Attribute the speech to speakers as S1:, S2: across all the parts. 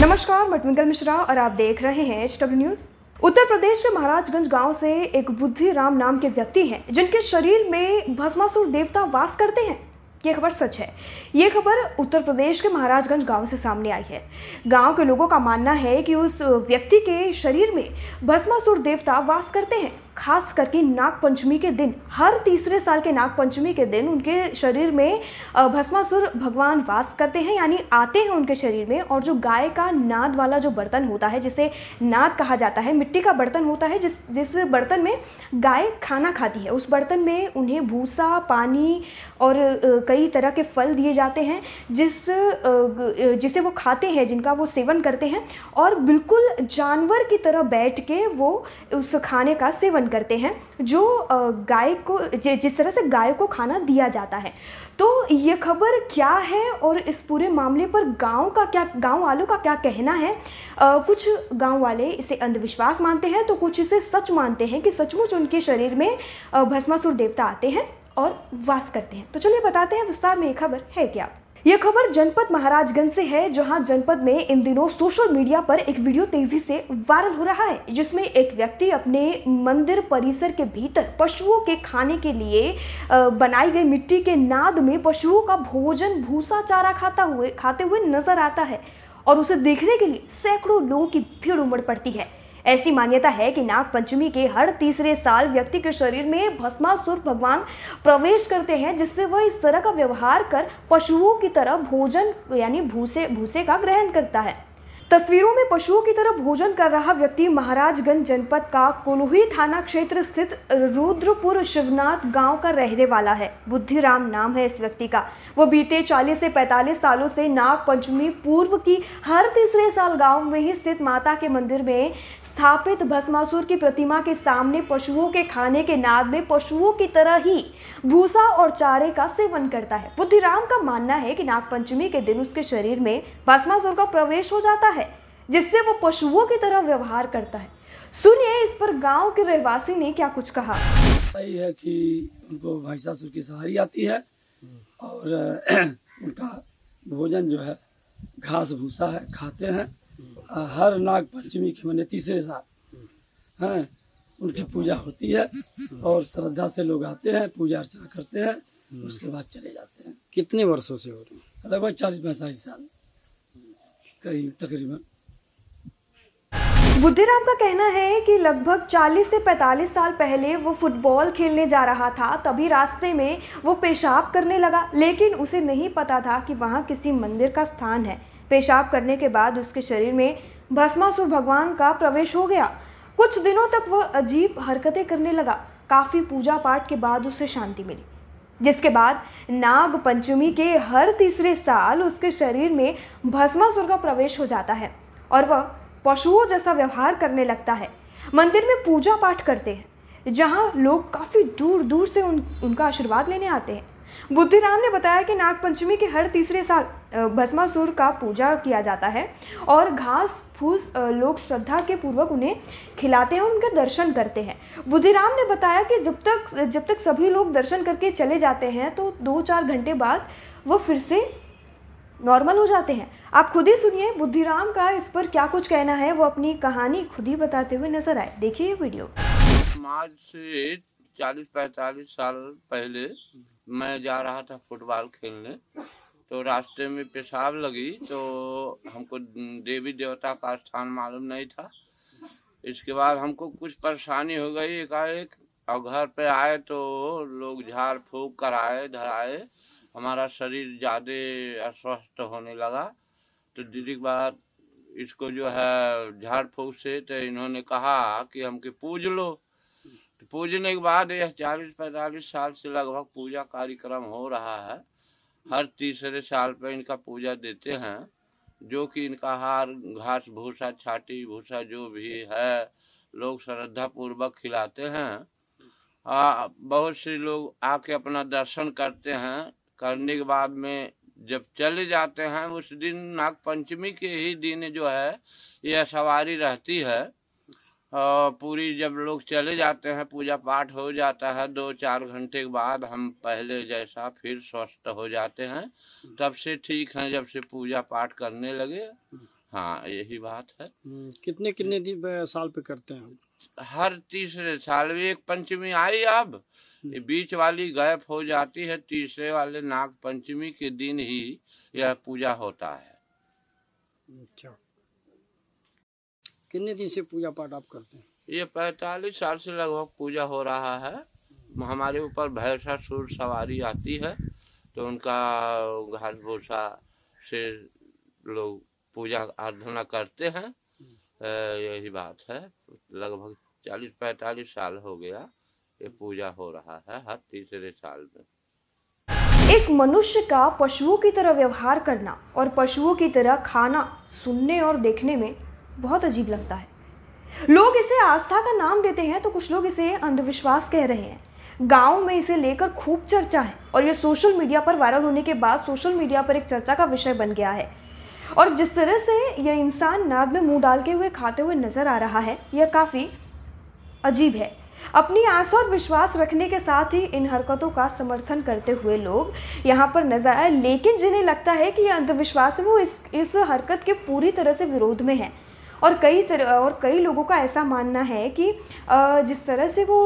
S1: नमस्कार, मैं ट्विंकल मिश्रा और आप देख रहे हैं H W news Uttar Pradesh के महाराजगंज गाँव से एक बुद्धि राम नाम के व्यक्ति हैं, जिनके शरीर में भस्मासुर देवता वास करते हैं। ये खबर सच है। ये खबर उत्तर प्रदेश के महाराजगंज गाँव से सामने आई है। गाँव के लोगों का मानना है कि उस व्यक्ति के शरीर में भस्मासुर देवता वास करते हैं। खास करके नाग पंचमी के दिन, हर तीसरे साल के नाग पंचमी के दिन उनके शरीर में भस्मासुर भगवान वास करते हैं, यानी आते हैं उनके शरीर में और जो गाय का नाद वाला जो बर्तन होता है, जिसे नाद कहा जाता है, मिट्टी का बर्तन होता है, जिस जिस बर्तन में गाय खाना खाती है, उस बर्तन में उन्हें भूसा, पानी और कई तरह के फल दिए जाते हैं, जिस जिसे वो खाते हैं, जिनका वो सेवन करते हैं और बिल्कुल जानवर की तरह बैठ के वो उस खाने का सेवन करते हैं जो गाय को जिस तरह से गाय को खाना दिया जाता है। तो ये खबर क्या है और इस पूरे मामले पर गाँव का क्या गाँव वालों का क्या कहना है? अ, कुछ गाँव वाले इसे अंधविश्वास मानते हैं तो कुछ इसे सच मानते हैं कि सचमुच उनके शरीर में भस्मासुर देवता आते हैं और वास करते हैं। तो चलिए बताते हैं विस्तार में ये खबर है क्या? यह खबर जनपद महाराजगंज से है, जहाँ जनपद में इन दिनों सोशल मीडिया पर एक वीडियो तेज़ी से वायरल हो रहा है, जिसमें एक व्यक्ति अपने मंदिर परिसर के भीतर पशुओं के खाने के लिए बनाई गई मिट्टी के नाद में पशुओं का भोजन भूसा चारा खाता हुए, खाते हुए नज़र आता है और उसे देखने के लिए सैकड़ों लोगों की भीड़ उमड़ पड़ती है। ऐसी मान्यता है कि नाग पंचमी के हर तीसरे साल व्यक्ति के शरीर में भस्मासुर भगवान प्रवेश करते हैं, जिससे वह इस तरह का व्यवहार कर पशुओं की तरह भोजन, यानी भूसे भूसे का ग्रहण करता है। तस्वीरों में पशुओं की तरह भोजन कर रहा व्यक्ति महाराजगंज जनपद का कोल्हुई थाना क्षेत्र स्थित रुद्रपुर शिवनाथ गाँव का रहने वाला है। बुद्धिराम नाम है इस व्यक्ति का। वो बीते 40 से 45 सालों से नाग पंचमी पूर्व की हर तीसरे साल गाँव में ही स्थित माता के मंदिर में स्थापित भस्मासुर की प्रतिमा के सामने पशुओं के खाने के नाद में पशुओं की तरह ही भूसा और चारे का सेवन करता है। बुद्धिराम का मानना है कि नाग पंचमी के दिन उसके शरीर में भस्मासुर का प्रवेश हो जाता है। जिससे वो पशुओं की तरह व्यवहार करता है। सुनिए इस पर गाँव के रहवासी ने क्या कुछ कहा?
S2: सही है कि उनको भाई महिषासुर की सवारी आती है और उनका भोजन जो है घास भूसा है खाते हैं। हर नाग पंचमी के मैंने तीसरे साल हैं उनकी पूजा होती है और श्रद्धा से लोग आते हैं पूजा अर्चना करते हैं उसके बाद चले जाते हैं।
S3: कितने वर्षों से हो रही है?
S2: लगभग चालीस पैंतालीस साल करीब तकरीबन।
S1: बुद्धिराम का कहना है कि लगभग 40 से 45 साल पहले वो फुटबॉल खेलने जा रहा था, तभी रास्ते में वो पेशाब करने लगा। लेकिन उसे नहीं पता था कि वहाँ किसी मंदिर का स्थान है। पेशाब करने के बाद उसके शरीर में भस्मासुर भगवान का प्रवेश हो गया। कुछ दिनों तक वह अजीब हरकतें करने लगा। काफ़ी पूजा पाठ के बाद उसे शांति मिली, जिसके बाद नाग पंचमी के हर तीसरे साल उसके शरीर में भस्मासुर का प्रवेश हो जाता है और वह पशुओं जैसा व्यवहार करने लगता है। मंदिर में पूजा पाठ करते हैं जहाँ लोग काफ़ी दूर दूर से उन, उनका आशीर्वाद लेने आते हैं। बुद्धिराम ने बताया कि नागपंचमी के हर तीसरे साल भस्मासुर का पूजा किया जाता है और घास फूस लोग श्रद्धा के पूर्वक उन्हें खिलाते हैं उनके दर्शन करते हैं। बुद्धिराम ने बताया कि जब तक जब तक सभी लोग दर्शन करके चले जाते हैं तो दो चार घंटे बाद वो फिर से नॉर्मल हो जाते हैं। आप खुद ही सुनिए बुद्धिराम का, इस पर क्या कुछ कहना है, वो अपनी कहानी खुद ही बताते हुए नज़र आए। देखिए ये वीडियो।
S4: आज से चालीस पैंतालीस साल पहले मैं जा रहा था फुटबॉल खेलने तो रास्ते में पेशाब लगी तो हमको देवी देवता का स्थान मालूम नहीं था। इसके बाद हमको कुछ परेशानी हो गई एकाएक, और घर पे आए तो लोग झाड़ फूक कराए धराए हमारा शरीर ज़्यादा अस्वस्थ होने लगा। तो दीदी के बाद इसको जो है झाड़ फूक से तो इन्होंने कहा कि हमके पूज लो। तो पूजने के बाद यह चालीस पैंतालीस साल से लगभग पूजा कार्यक्रम हो रहा है। हर तीसरे साल पर इनका पूजा देते हैं जो कि इनका हार घास भूसा छाटी भूसा जो भी है लोग श्रद्धा पूर्वक खिलाते हैं। आ, बहुत से लोग आके अपना दर्शन करते हैं। करने के बाद में जब चले जाते हैं उस दिन नाग पंचमी के ही दिन जो है यह सवारी रहती है। और पूरी जब लोग चले जाते हैं पूजा पाठ हो जाता है दो चार घंटे के बाद हम पहले जैसा फिर स्वस्थ हो जाते हैं। तब से ठीक हैं जब से पूजा पाठ करने लगे। हाँ यही बात है।
S3: हम्म, कितने कितने दिन साल पे करते हैं?
S4: हर तीसरे साल एक पंचमी आई अब। बीच वाली गैप हो जाती है तीसरे वाले नाग पंचमी के दिन ही यह पूजा होता है।
S3: अच्छा। कितने दिन से पूजा पाठ आप करते हैं?
S4: ये पैतालीस साल से लगभग पूजा हो रहा है। हमारे ऊपर भैंसासुर सवारी आती है तो उनका घास भूसा से लोग पूजा आराधना करते हैं। यही बात है। लगभग चालीस, पैंतालीस साल हो गया ये पूजा हो रहा है हर तीसरे साल में।
S1: एक मनुष्य का पशुओं की तरह व्यवहार करना और पशुओं की तरह खाना सुनने और देखने में बहुत अजीब लगता है। लोग इसे आस्था का नाम देते हैं तो कुछ लोग इसे अंधविश्वास कह रहे हैं। गाँव में इसे लेकर खूब चर्चा है और ये सोशल मीडिया पर वायरल होने के बाद सोशल मीडिया पर एक चर्चा का विषय बन गया है। और जिस तरह से यह इंसान नाद में मुँह डाल के हुए खाते हुए नज़र आ रहा है, यह काफ़ी अजीब है। अपनी आस्था और विश्वास रखने के साथ ही इन हरकतों का समर्थन करते हुए लोग यहाँ पर नज़र आए, लेकिन जिन्हें लगता है कि यह अंधविश्वास है, वो इस इस हरकत के पूरी तरह से विरोध में है। और कई तरह और कई लोगों का ऐसा मानना है कि जिस तरह से वो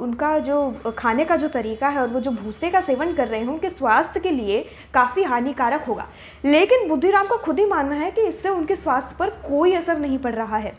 S1: उनका जो खाने का जो तरीका है और वो जो भूसे का सेवन कर रहे हैं, उनके स्वास्थ्य के लिए काफ़ी हानिकारक होगा। लेकिन बुद्धिराम का खुद ही मानना है कि इससे उनके स्वास्थ्य पर कोई असर नहीं पड़ रहा है।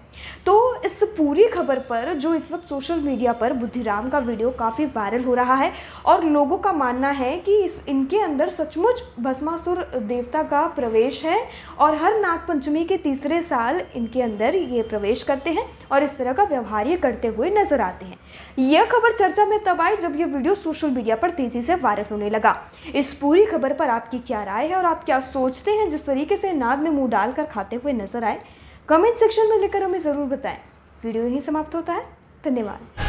S1: तो इस पूरी खबर पर, जो इस वक्त सोशल मीडिया पर बुद्धिराम का वीडियो काफ़ी वायरल हो रहा है और लोगों का मानना है कि इस, इनके अंदर सचमुच भस्मासुर देवता का प्रवेश है और हर नागपंचमी के तीसरे साल इनके अंदर ये प्रवेश करते हैं और इस तरह का व्यवहार ये करते हुए नज़र आते हैं। यह खबर चर्चा में तब आई जब यह वीडियो सोशल मीडिया पर तेज़ी से वायरल होने लगा। इस पूरी खबर पर आपकी क्या राय है और आप क्या सोचते हैं जिस तरीके से नाद में मुँह डालकर खाते हुए नज़र आए? कमेंट सेक्शन में लेकर हमें ज़रूर बताएँ। वीडियो यहीं समाप्त होता है। धन्यवाद।